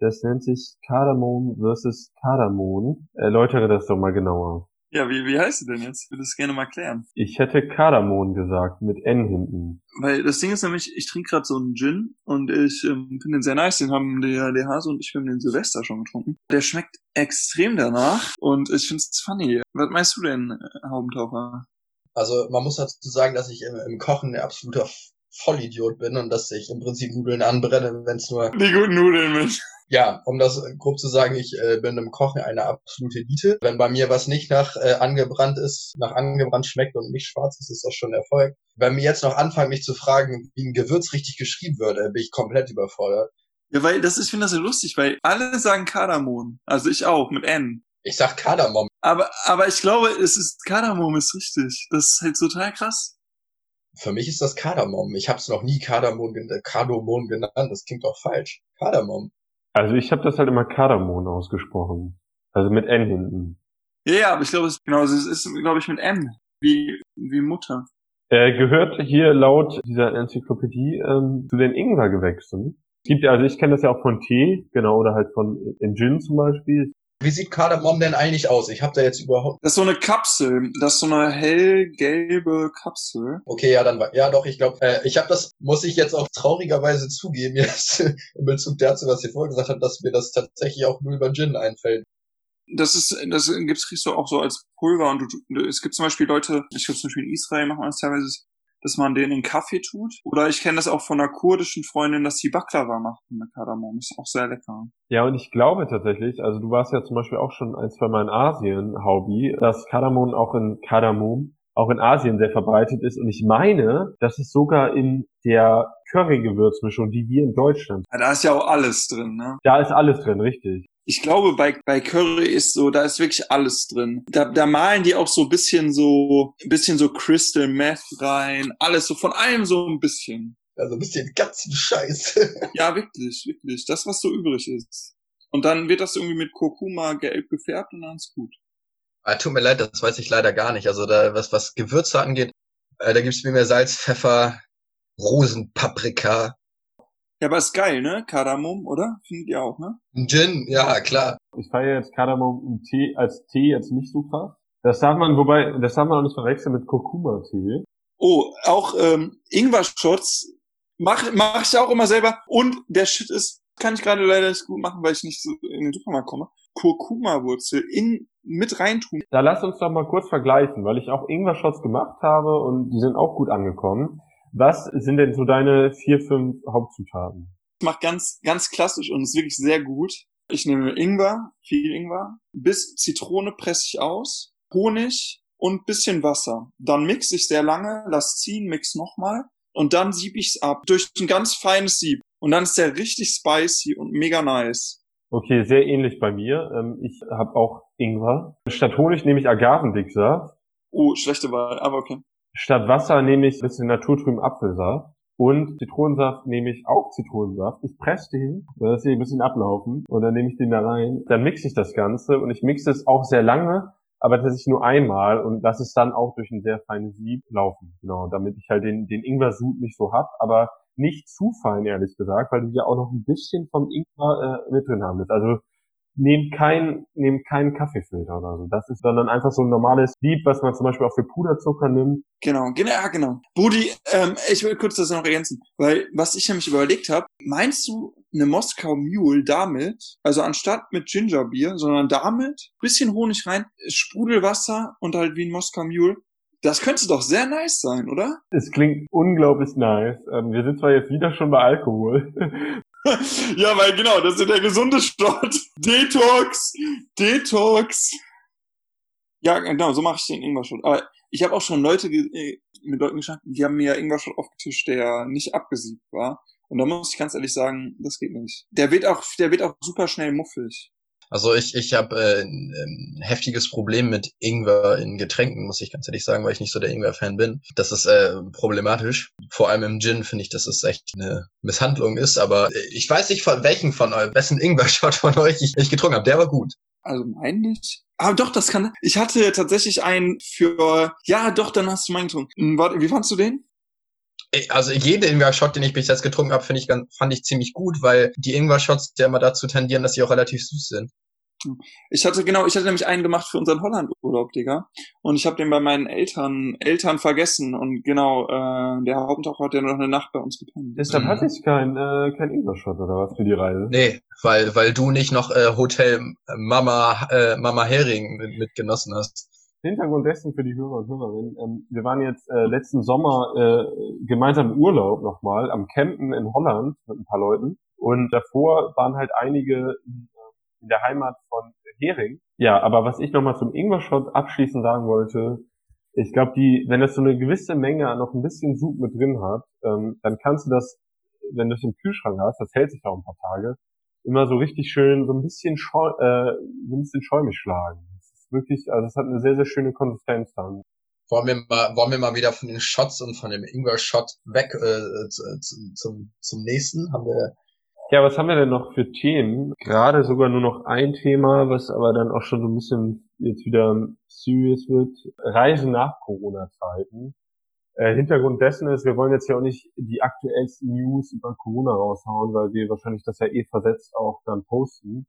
Das nennt sich Kardamom versus Kardamom. Erläutere das doch mal genauer. Ja, wie, wie heißt du denn jetzt? Ich würde es gerne mal klären. Ich hätte Kardamom gesagt, mit N hinten. Weil das Ding ist nämlich, ich trinke gerade so einen Gin und ich ähm, finde den sehr nice. Den haben der, der Hase und ich haben den Silvester schon getrunken. Der schmeckt extrem danach und ich finde es funny. Was meinst du denn, äh, Haubentaucher? Also man muss dazu sagen, dass ich im, im Kochen ein absoluter Vollidiot bin und dass ich im Prinzip Nudeln anbrenne, wenn es nur... Die guten Nudeln mit. Ja, um das grob zu sagen, ich äh, bin im Kochen eine absolute Elite. Wenn bei mir was nicht nach äh, angebrannt ist, nach angebrannt schmeckt und nicht schwarz ist, ist das schon Erfolg. Wenn mir jetzt noch anfangen, mich zu fragen, wie ein Gewürz richtig geschrieben würde, bin ich komplett überfordert. Ja, weil das ist, ich finde das so lustig, weil alle sagen Kardamom. Also ich auch, mit N. Ich sag Kardamom. Aber, aber ich glaube, es ist Kardamom ist richtig. Das ist halt total krass. Für mich ist das Kardamom. Ich habe es noch nie Kardamom, Kardamom genannt. Das klingt doch falsch. Kardamom. Also ich habe das halt immer Kardamom ausgesprochen. Also mit N hinten. Ja, ja, aber ich glaube, es, genau, es ist, glaube ich, mit M. Wie, wie Mutter. Er gehört hier laut dieser Enzyklopädie ähm, zu den Ingwergewächsen. Es gibt ja, also ich kenne das ja auch von Tee, genau, oder halt von in Gin zum Beispiel. Wie sieht Kardamom denn eigentlich aus? Ich habe da jetzt überhaupt. Das ist so eine Kapsel. Das ist so eine hellgelbe Kapsel. Okay, ja, dann war. Ja, doch, ich glaube, äh, ich habe das, muss ich jetzt auch traurigerweise zugeben, jetzt in Bezug dazu, was ihr vorher gesagt habt, dass mir das tatsächlich auch nur über Gin einfällt. Das ist, das gibt's kriegst du auch so als Pulver und du, du es gibt zum Beispiel Leute, ich glaube zum Beispiel in Israel machen das teilweise, dass man den in Kaffee tut. Oder ich kenne das auch von einer kurdischen Freundin, dass die Baklava macht mit Kardamom. Ist auch sehr lecker. Ja, und ich glaube tatsächlich, also du warst ja zum Beispiel auch schon ein, zwei Mal in Asien, Haubi, dass Kardamom auch in Kardamom auch in Asien sehr verbreitet ist. Und ich meine, dass es sogar in der Curry-Gewürzmischung, die wir in Deutschland. Ja, da ist ja auch alles drin, ne? Da ist alles drin, richtig. Ich glaube, bei, bei Curry ist so, da ist wirklich alles drin. Da, da malen die auch so ein bisschen so, ein bisschen so Crystal Meth rein. Alles so, von allem so ein bisschen. Also ein bisschen ganzen Scheiß. ja, wirklich, wirklich. Das, was so übrig ist. Und dann wird das irgendwie mit Kurkuma gelb gefärbt und dann ist gut. Ah, tut mir leid, das weiß ich leider gar nicht. Also da, was, was Gewürze angeht, äh, da gibt's mir mehr Salz, Pfeffer, Rosenpaprika, ja, aber ist geil, ne? Kardamom, oder? Findet ihr auch, ne? Gin, ja, klar. Ich feiere jetzt Kardamom im Tee, als Tee jetzt nicht so krass. Das darf man, wobei, das darf man auch nicht verwechseln mit Kurkuma-Tee. Oh, auch ähm, Ingwer-Shots mach, mach ich auch immer selber. Und der Shit ist, kann ich gerade leider nicht gut machen, weil ich nicht so in den Supermarkt komme. Kurkuma-Wurzel in mit reintun. Da lass uns doch mal kurz vergleichen, weil ich auch Ingwer-Shots gemacht habe und die sind auch gut angekommen. Was sind denn so deine vier, fünf Hauptzutaten? Ich mache ganz, ganz klassisch und ist wirklich sehr gut. Ich nehme Ingwer, viel Ingwer, bis Zitrone presse ich aus, Honig und bisschen Wasser. Dann mixe ich sehr lange, lass ziehen, mix nochmal und dann sieb ich's ab durch ein ganz feines Sieb. Und dann ist der richtig spicy und mega nice. Okay, sehr ähnlich bei mir. Ähm, ich habe auch Ingwer. Statt Honig nehme ich Agavendicksaft. Oh, schlechte Wahl, aber okay. Statt Wasser nehme ich ein bisschen naturtrüben Apfelsaft. Und Zitronensaft nehme ich auch Zitronensaft. Ich presse den, lasse den ein bisschen ablaufen und dann nehme ich den da rein. Dann mixe ich das Ganze und ich mixe es auch sehr lange, aber tatsächlich nur einmal und lasse es dann auch durch ein sehr feines Sieb laufen. Genau, damit ich halt den, den Ingwer-Sud nicht so hab, aber nicht zu fein, ehrlich gesagt, weil du ja auch noch ein bisschen vom Ingwer äh, mit drin haben willst. Also nehmt kein, nehmt keinen Kaffeefilter oder so. Das ist sondern einfach so ein normales Lied, was man zum Beispiel auch für Puderzucker nimmt. Genau, genau, genau. Budi, ähm, ich will kurz das noch ergänzen, weil was ich nämlich überlegt habe, meinst du eine Moskau Mule damit, also anstatt mit Gingerbier, sondern damit, bisschen Honig rein, Sprudelwasser und halt wie ein Moskau Mule, das könnte doch sehr nice sein, oder? Es klingt unglaublich nice. Ähm, wir sind zwar jetzt wieder schon bei Alkohol, ja, weil genau, das ist der gesunde Sport. Detox, Detox. Ja, genau, so mache ich den Ingwer-Shot. Aber ich habe auch schon Leute äh, mit Leuten geschafft, die haben mir Ingwer-Shot aufgetischt, der nicht abgesiebt war. Und da muss ich ganz ehrlich sagen, das geht nicht. Der wird auch, der wird auch super schnell muffig. Also ich, ich habe äh, ein, heftiges Problem mit Ingwer in Getränken, muss ich ganz ehrlich sagen, weil ich nicht so der Ingwer-Fan bin. Das ist äh, problematisch. Vor allem im Gin finde ich, dass es echt eine Misshandlung ist. Aber ich weiß nicht, von welchen von euch, wessen Ingwer-Shot von euch ich, ich getrunken habe. Der war gut. Also mein nicht. Aber doch, das kann. Ich hatte tatsächlich einen für. Ja, doch, dann hast du meinen getrunken. Warte, wie fandst du den? Also jeden Ingwer-Shot, den ich bis jetzt getrunken habe, finde ich ganz, fand ich ziemlich gut, weil die Ingwer-Shots ja immer dazu tendieren, dass sie auch relativ süß sind. Ich hatte genau, ich hatte nämlich einen gemacht für unseren Holland-Urlaub, Digga. Und ich habe den bei meinen Eltern Eltern vergessen. Und genau, äh, der Haupttag hat ja noch eine Nacht bei uns gepennt. Deshalb mhm. hatte ich kein, äh, kein Ingwer-Shot oder was für die Reise. Nee, weil, weil du nicht noch äh, Hotel Mama, äh, Mama Hering mit, mitgenossen hast. Hintergrund dessen für die Hörer und Hörerinnen. Ähm, wir waren jetzt äh, letzten Sommer äh, gemeinsam im Urlaub nochmal am Campen in Holland mit ein paar Leuten. Und davor waren halt einige in, äh, der Heimat von Hering. Ja, aber was ich nochmal zum Ingwer-Shot abschließend sagen wollte, ich glaube, die, wenn das so eine gewisse Menge noch ein bisschen Sud mit drin hat, ähm, dann kannst du das, wenn du es im Kühlschrank hast, das hält sich auch ein paar Tage, immer so richtig schön so ein bisschen, scheu, äh, so ein bisschen schäumig schlagen wirklich, also es hat eine sehr, sehr schöne Konsistenz dann. Wollen wir mal, wollen wir mal wieder von den Shots und von dem Ingwer-Shot weg äh, zu, zum, zum nächsten? Haben wir ja, was haben wir denn noch für Themen? Gerade sogar nur noch ein Thema, was aber dann auch schon so ein bisschen jetzt wieder serious wird. Reisen nach Corona-Zeiten. Äh, Hintergrund dessen ist, wir wollen jetzt ja auch nicht die aktuellsten News über Corona raushauen, weil wir wahrscheinlich das ja eh versetzt auch dann posten.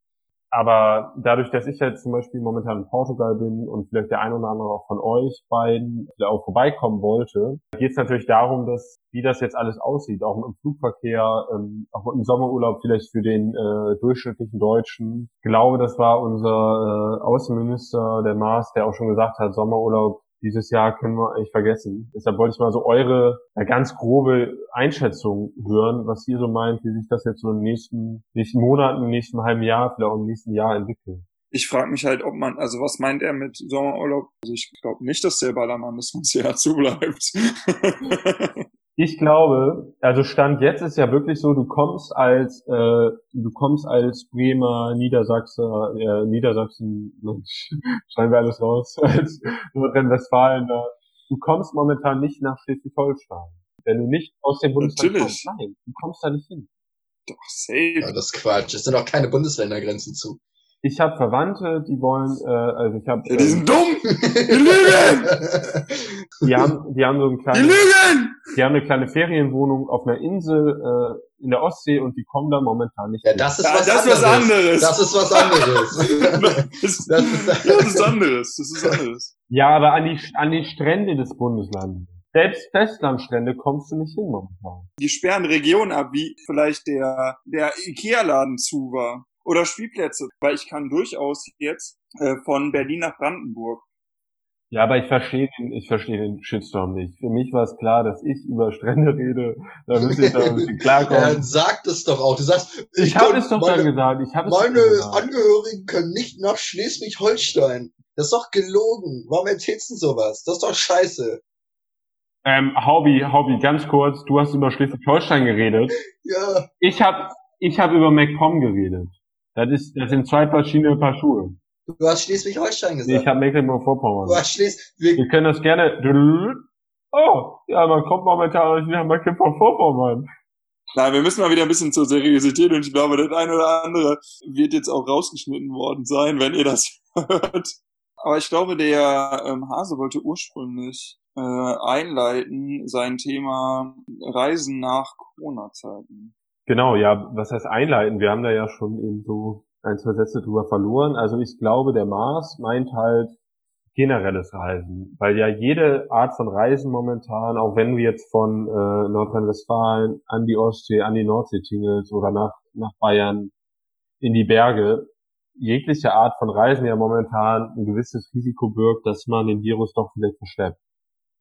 Aber dadurch, dass ich jetzt zum Beispiel momentan in Portugal bin und vielleicht der ein oder andere auch von euch beiden auch vorbeikommen wollte, geht es natürlich darum, dass wie das jetzt alles aussieht, auch dem Flugverkehr, ähm, auch dem Sommerurlaub vielleicht für den äh, durchschnittlichen Deutschen. Ich glaube, das war unser äh, Außenminister, der Maas, der auch schon gesagt hat, Sommerurlaub dieses Jahr können wir eigentlich vergessen. Deshalb wollte ich mal so eure ja, ganz grobe Einschätzung hören, was ihr so meint, wie sich das jetzt so in den nächsten, nächsten Monaten, nächsten halben Jahr, vielleicht auch im nächsten Jahr entwickelt. Ich frage mich halt, ob man, also was meint er mit Sommerurlaub? Also ich glaube nicht, dass der Ballermann das ganze Jahr zubleibt. Ich glaube, also Stand jetzt ist ja wirklich so, du kommst als äh, du kommst als Bremer, Niedersachser, äh, Niedersachsen, Mensch, schreiben wir alles raus, als Nordrhein-Westfalen, du kommst momentan nicht nach Schleswig-Holstein. Wenn du nicht aus dem Bundesland Natürlich. kommst, nein, du kommst da nicht hin. Doch, safe. Ja, das ist Quatsch. Es sind auch keine Bundesländergrenzen zu. Ich habe Verwandte, die wollen, äh, also ich habe, Ja, die sind dumm! Die lügen! die haben, die haben so ein Die kleines, lügen! die haben eine kleine Ferienwohnung auf einer Insel äh, in der Ostsee und die kommen da momentan nicht Ja, hin. das ist, Ja, was, das ist was anderes. Das ist was anderes. Das ist, Das ist, das ist anderes. Das ist anderes. Ja, aber an die, an die Strände des Bundeslandes. Selbst Festlandstrände kommst du nicht hin momentan. Die sperren Regionen ab, wie vielleicht der, der Ikea-Laden zu war. Oder Spielplätze. Weil ich kann durchaus jetzt äh, von Berlin nach Brandenburg. Ja, aber ich verstehe den, ich verstehe den Shitstorm nicht. Für mich war es klar, dass ich über Strände rede. Da müsste ich da ein bisschen ja, dann klarkommen. sag es doch auch. Du sagst, Ich habe kann- es doch meine, dann gesagt. Ich habe es Meine doch gesagt. Angehörigen können nicht nach Schleswig-Holstein. Das ist doch gelogen. Warum erzählst du sowas? Das ist doch scheiße. Ähm, Hobby, Hobby, ganz kurz. Du hast über Schleswig-Holstein geredet. Ja, Ich habe ich hab über MacPom geredet. Das ist, das sind zwei verschiedene Paar Schuhe. du hast Schleswig-Holstein Nee, ich gesagt. habe Mecklenburg-Vorpommern. du hast Schleswig... Wir können das gerne. Oh, ja, man kommt momentan nicht nach Mecklenburg-Vorpommern. Nein, wir müssen mal wieder ein bisschen zur Seriosität und ich glaube, das eine oder andere wird jetzt auch rausgeschnitten worden sein, wenn ihr das hört. Aber ich glaube, der ähm, Hase wollte ursprünglich äh, einleiten sein Thema Reisen nach Corona-Zeiten. Genau, ja, was heißt einleiten? Wir haben da ja schon eben so ein, zwei Sätze drüber verloren. Also ich glaube, der Mars meint halt generelles Reisen, weil ja jede Art von Reisen momentan, auch wenn du jetzt von äh, Nordrhein-Westfalen an die Ostsee, an die Nordsee tingelst oder nach, nach Bayern in die Berge, jegliche Art von Reisen ja momentan ein gewisses Risiko birgt, dass man den Virus doch vielleicht verschleppt.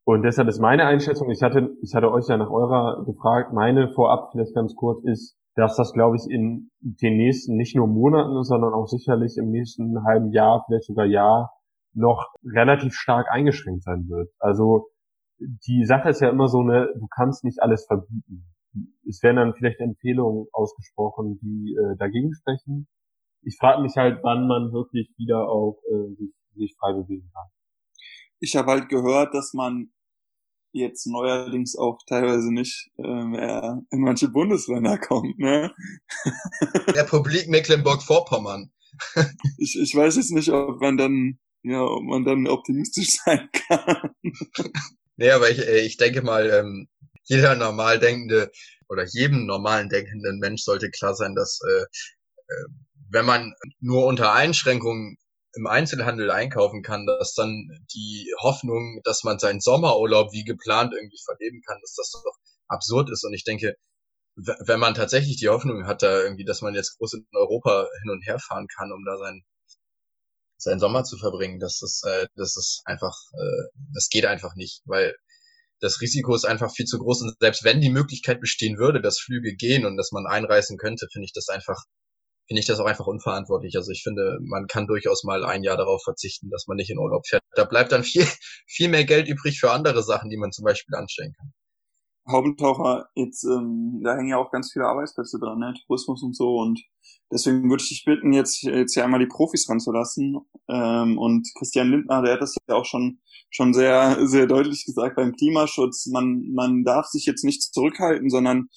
Und deshalb ist meine Einschätzung, ich hatte, ich hatte euch ja nach eurer gefragt, meine vorab vielleicht ganz kurz ist, dass das, glaube ich, in den nächsten nicht nur Monaten, sondern auch sicherlich im nächsten halben Jahr, vielleicht sogar Jahr, noch relativ stark eingeschränkt sein wird. Also die Sache ist ja immer so eine, du kannst nicht alles verbieten. Es werden dann vielleicht Empfehlungen ausgesprochen, die äh, dagegen sprechen. Ich frage mich halt, wann man wirklich wieder auch äh, sich, sich frei bewegen kann. Ich habe halt gehört, dass man jetzt neuerdings auch teilweise nicht äh, mehr in manche Bundesländer kommt. Ne? Republik Mecklenburg-Vorpommern. Ich, ich weiß jetzt nicht, ob man dann ja, ob man dann optimistisch sein kann. Nee, aber ich, äh, ich denke mal, ähm, jeder normal denkende oder jedem normalen denkenden Mensch sollte klar sein, dass äh, äh, wenn man nur unter Einschränkungen im Einzelhandel einkaufen kann, dass dann die Hoffnung, dass man seinen Sommerurlaub wie geplant irgendwie verleben kann, dass das doch absurd ist. Und ich denke, wenn man tatsächlich die Hoffnung hat, da irgendwie, dass man jetzt groß in Europa hin und her fahren kann, um da seinen seinen Sommer zu verbringen, das ist, äh, das ist einfach, äh, das geht einfach nicht, weil das Risiko ist einfach viel zu groß und selbst wenn die Möglichkeit bestehen würde, dass Flüge gehen und dass man einreisen könnte, finde ich das einfach, finde ich das auch einfach unverantwortlich. Also ich finde, man kann durchaus mal ein Jahr darauf verzichten, dass man nicht in Urlaub fährt. Da bleibt dann viel, viel mehr Geld übrig für andere Sachen, die man zum Beispiel anstellen kann. Haubentaucher, jetzt, ähm, da hängen ja auch ganz viele Arbeitsplätze dran, ne? Tourismus und so. Und deswegen würde ich dich bitten, jetzt, jetzt ja einmal die Profis ranzulassen. Ähm, und Christian Lindner, der hat das ja auch schon, schon sehr, sehr deutlich gesagt beim Klimaschutz. Man, man darf sich jetzt nicht zurückhalten, sondern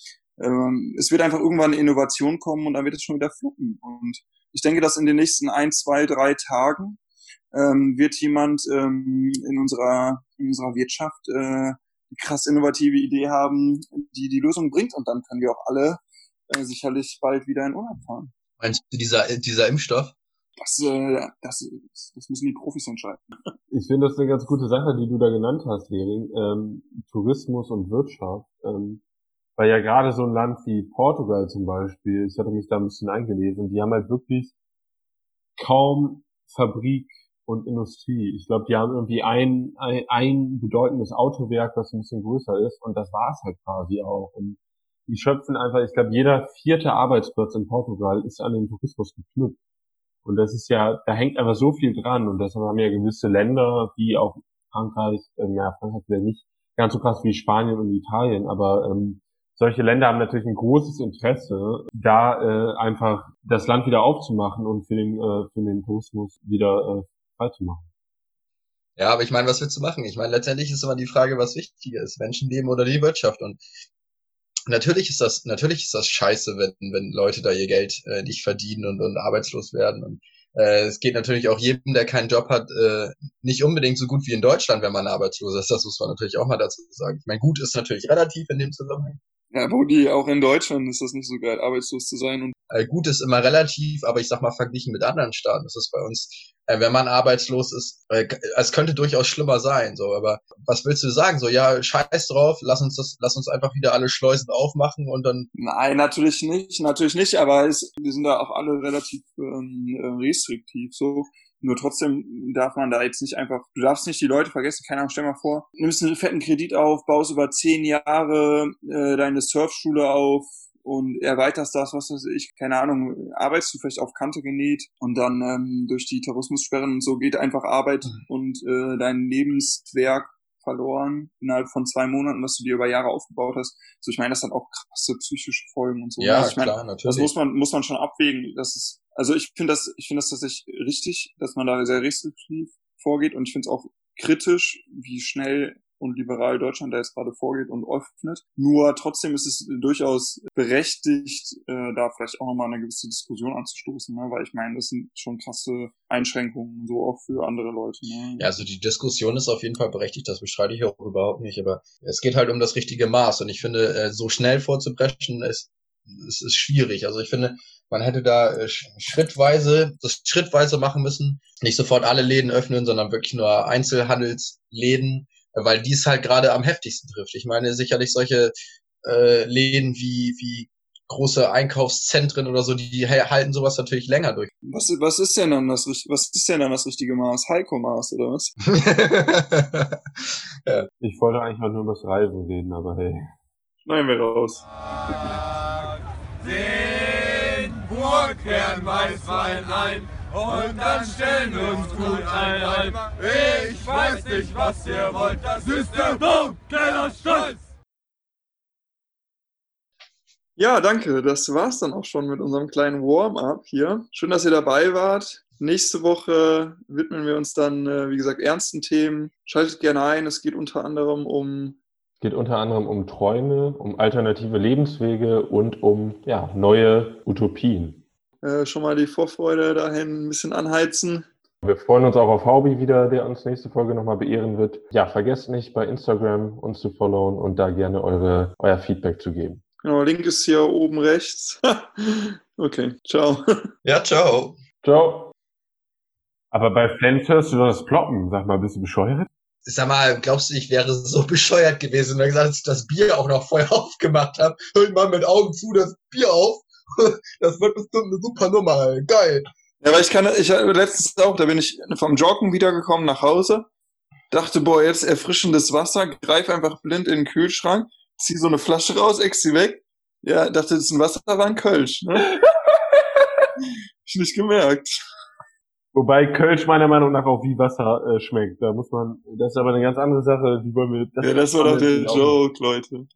ähm, es wird einfach irgendwann eine Innovation kommen und dann wird es schon wieder fluppen. Und ich denke, dass in den nächsten ein, zwei, drei Tagen ähm, wird jemand ähm, in unserer in unserer Wirtschaft äh, eine krass innovative Idee haben, die die Lösung bringt und dann können wir auch alle äh, sicherlich bald wieder in Urlaub fahren. Meinst du dieser, dieser Impfstoff? das, äh, das, das müssen die Profis entscheiden. Ich finde das eine ganz gute Sache, die du da genannt hast, Hering. Ähm, Tourismus und Wirtschaft. Ähm, weil ja gerade so ein Land wie Portugal zum Beispiel, ich hatte mich da ein bisschen eingelesen, die haben halt wirklich kaum Fabrik und Industrie. Ich glaube, die haben irgendwie ein, ein, ein bedeutendes Autowerk, was ein bisschen größer ist und das war es halt quasi auch. Und die schöpfen einfach, ich glaube, jeder vierte Arbeitsplatz in Portugal ist an den Tourismus geknüpft. Und das ist ja, da hängt einfach so viel dran und deshalb haben ja gewisse Länder, wie auch Frankreich, äh, ja, Frankreich wäre nicht ganz so krass wie Spanien und Italien, aber ähm, solche Länder haben natürlich ein großes Interesse, da äh, einfach das Land wieder aufzumachen und für den, äh, für den Tourismus wieder äh, freizumachen. Ja, aber ich meine, was willst du machen? Ich meine, letztendlich ist immer die Frage, was wichtiger ist, Menschenleben oder die Wirtschaft. Und natürlich ist das, natürlich ist das scheiße, wenn, wenn Leute da ihr Geld äh, nicht verdienen und, und arbeitslos werden. Und äh, es geht natürlich auch jedem, der keinen Job hat, äh, nicht unbedingt so gut wie in Deutschland, wenn man arbeitslos ist. Das muss man natürlich auch mal dazu sagen. Ich meine, gut ist natürlich relativ in dem Zusammenhang. Ja, Brudi, auch in Deutschland ist das nicht so geil, arbeitslos zu sein. Und äh, gut ist immer relativ, aber ich sag mal, verglichen mit anderen Staaten ist es bei uns, äh, wenn man arbeitslos ist, äh, es könnte durchaus schlimmer sein, so, aber was willst du sagen? So, ja, scheiß drauf, lass uns das, lass uns einfach wieder alle Schleusen aufmachen und dann. Nein, natürlich nicht, natürlich nicht, aber es, wir sind da auch alle relativ ähm, restriktiv, so. Nur trotzdem darf man da jetzt nicht einfach, du darfst nicht die Leute vergessen, keine Ahnung, stell mal vor, nimmst einen fetten Kredit auf, baust über zehn Jahre äh, deine Surfschule auf und erweiterst das, was weiß ich, keine Ahnung, arbeitest du vielleicht auf Kante genäht und dann ähm, durch die Terrorismussperren und so geht einfach Arbeit mhm. und äh, dein Lebenswerk verloren innerhalb von zwei Monaten, was du dir über Jahre aufgebaut hast. So, ich meine, das hat auch krasse psychische Folgen und so. Ja, also ich klar, meine, natürlich. Das muss man, muss man schon abwägen. Das ist, also ich finde das, ich finde das tatsächlich richtig, dass man da sehr restriktiv vorgeht und ich finde es auch kritisch, wie schnell und liberal Deutschland da jetzt gerade vorgeht und öffnet. Nur trotzdem ist es durchaus berechtigt, äh, da vielleicht auch nochmal eine gewisse Diskussion anzustoßen, ne? weil ich meine, das sind schon krasse Einschränkungen, so auch für andere Leute. Ne? Ja, also die Diskussion ist auf jeden Fall berechtigt, das bestreite ich auch überhaupt nicht, aber es geht halt um das richtige Maß und ich finde, äh, so schnell vorzubrechen ist, ist, ist schwierig. Also ich finde, man hätte da äh, schrittweise, das schrittweise machen müssen, nicht sofort alle Läden öffnen, sondern wirklich nur Einzelhandelsläden weil die es halt gerade am heftigsten trifft. Ich meine, sicherlich solche äh, Läden wie, wie große Einkaufszentren oder so, die halten sowas natürlich länger durch. Was, was ist denn dann das, was ist denn dann das richtige Maß? Heiko-Maß oder was? ja. Ich wollte eigentlich mal nur über das Reisen reden, aber hey. Schneiden wir raus. Den Burgherrn Weißwein ein und dann stellen wir uns gut ein. Ich weiß nicht, was ihr wollt, das ist der Baumkeller Stolz. Ja, danke. Das war's dann auch schon mit unserem kleinen Warm-up hier. Schön, dass ihr dabei wart. Nächste Woche widmen wir uns dann, äh, wie gesagt, ernsten Themen. Schaltet gerne ein. Es geht unter anderem um es geht unter anderem um Träume, um alternative Lebenswege und um ja, neue Utopien. Äh, schon mal die Vorfreude dahin ein bisschen anheizen. Wir freuen uns auch auf Haubi wieder, der uns nächste Folge nochmal beehren wird. Ja, vergesst nicht, bei Instagram uns zu followen und da gerne eure, euer Feedback zu geben. Genau, Link ist hier oben rechts. okay, ciao. Ja, ciao. Ciao. Aber bei Flens hörst du das Ploppen. Sag mal, bist du bescheuert? Sag mal, glaubst du, ich wäre so bescheuert gewesen, wenn ich gesagt, dass ich das Bier auch noch vorher aufgemacht habe? Hör mal mit Augen zu das Bier auf das wird bestimmt eine super Nummer, ey. geil. Ja, weil ich kann, ich letztens auch, da bin ich vom Joggen wiedergekommen nach Hause, dachte, boah, jetzt erfrischendes Wasser, greif einfach blind in den Kühlschrank, zieh so eine Flasche raus, ex sie weg. Ja, dachte, das ist ein Wasser, war ein Kölsch, ne? ich nicht gemerkt. Wobei Kölsch meiner Meinung nach auch wie Wasser äh, schmeckt. Da muss man, das ist aber eine ganz andere Sache, die wollen wir. Das ja, das war doch der Joke, Leute.